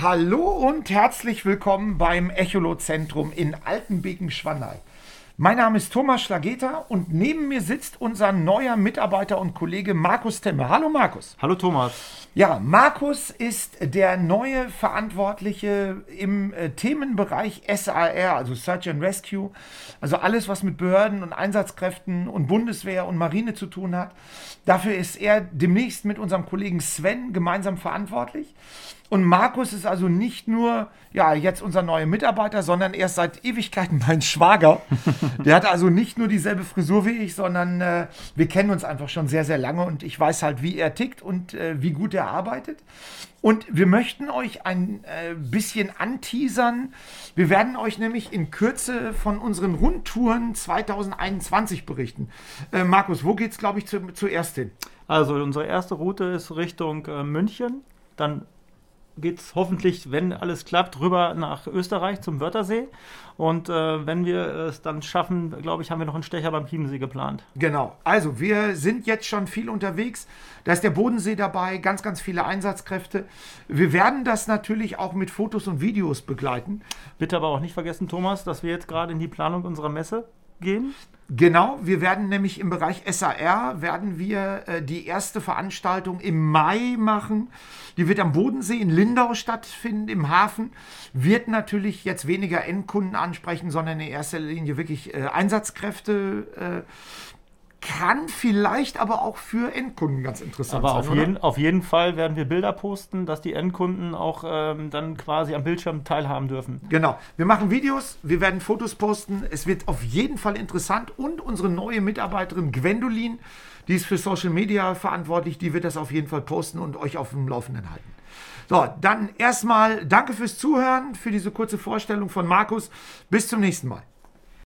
Hallo und herzlich willkommen beim Echolot-Zentrum in Altenbeken-Schwandei. Mein Name ist Thomas Schlageta und neben mir sitzt unser neuer Mitarbeiter und Kollege Markus Temme. Hallo Markus. Hallo Thomas. Ja, Markus ist der neue Verantwortliche im äh, Themenbereich SAR, also Search and Rescue. Also alles, was mit Behörden und Einsatzkräften und Bundeswehr und Marine zu tun hat. Dafür ist er demnächst mit unserem Kollegen Sven gemeinsam verantwortlich. Und Markus ist also nicht nur ja, jetzt unser neuer Mitarbeiter, sondern erst seit Ewigkeiten mein Schwager. Der hat also nicht nur dieselbe Frisur wie ich, sondern äh, wir kennen uns einfach schon sehr, sehr lange und ich weiß halt, wie er tickt und äh, wie gut er arbeitet. Und wir möchten euch ein äh, bisschen anteasern. Wir werden euch nämlich in Kürze von unseren Rundtouren 2021 berichten. Äh, Markus, wo geht es, glaube ich, zu, zuerst hin? Also unsere erste Route ist Richtung äh, München, dann geht es hoffentlich, wenn alles klappt, rüber nach Österreich zum Wörthersee. Und äh, wenn wir es dann schaffen, glaube ich, haben wir noch einen Stecher beim Chiemsee geplant. Genau. Also wir sind jetzt schon viel unterwegs. Da ist der Bodensee dabei, ganz, ganz viele Einsatzkräfte. Wir werden das natürlich auch mit Fotos und Videos begleiten. Bitte aber auch nicht vergessen, Thomas, dass wir jetzt gerade in die Planung unserer Messe gehen. Genau, wir werden nämlich im Bereich SAR werden wir äh, die erste Veranstaltung im Mai machen. Die wird am Bodensee in Lindau stattfinden, im Hafen. Wird natürlich jetzt weniger Endkunden ansprechen, sondern in erster Linie wirklich äh, Einsatzkräfte äh, kann vielleicht aber auch für Endkunden ganz interessant aber sein. Aber auf, auf jeden Fall werden wir Bilder posten, dass die Endkunden auch ähm, dann quasi am Bildschirm teilhaben dürfen. Genau. Wir machen Videos, wir werden Fotos posten. Es wird auf jeden Fall interessant. Und unsere neue Mitarbeiterin Gwendolin, die ist für Social Media verantwortlich, die wird das auf jeden Fall posten und euch auf dem Laufenden halten. So, dann erstmal danke fürs Zuhören, für diese kurze Vorstellung von Markus. Bis zum nächsten Mal.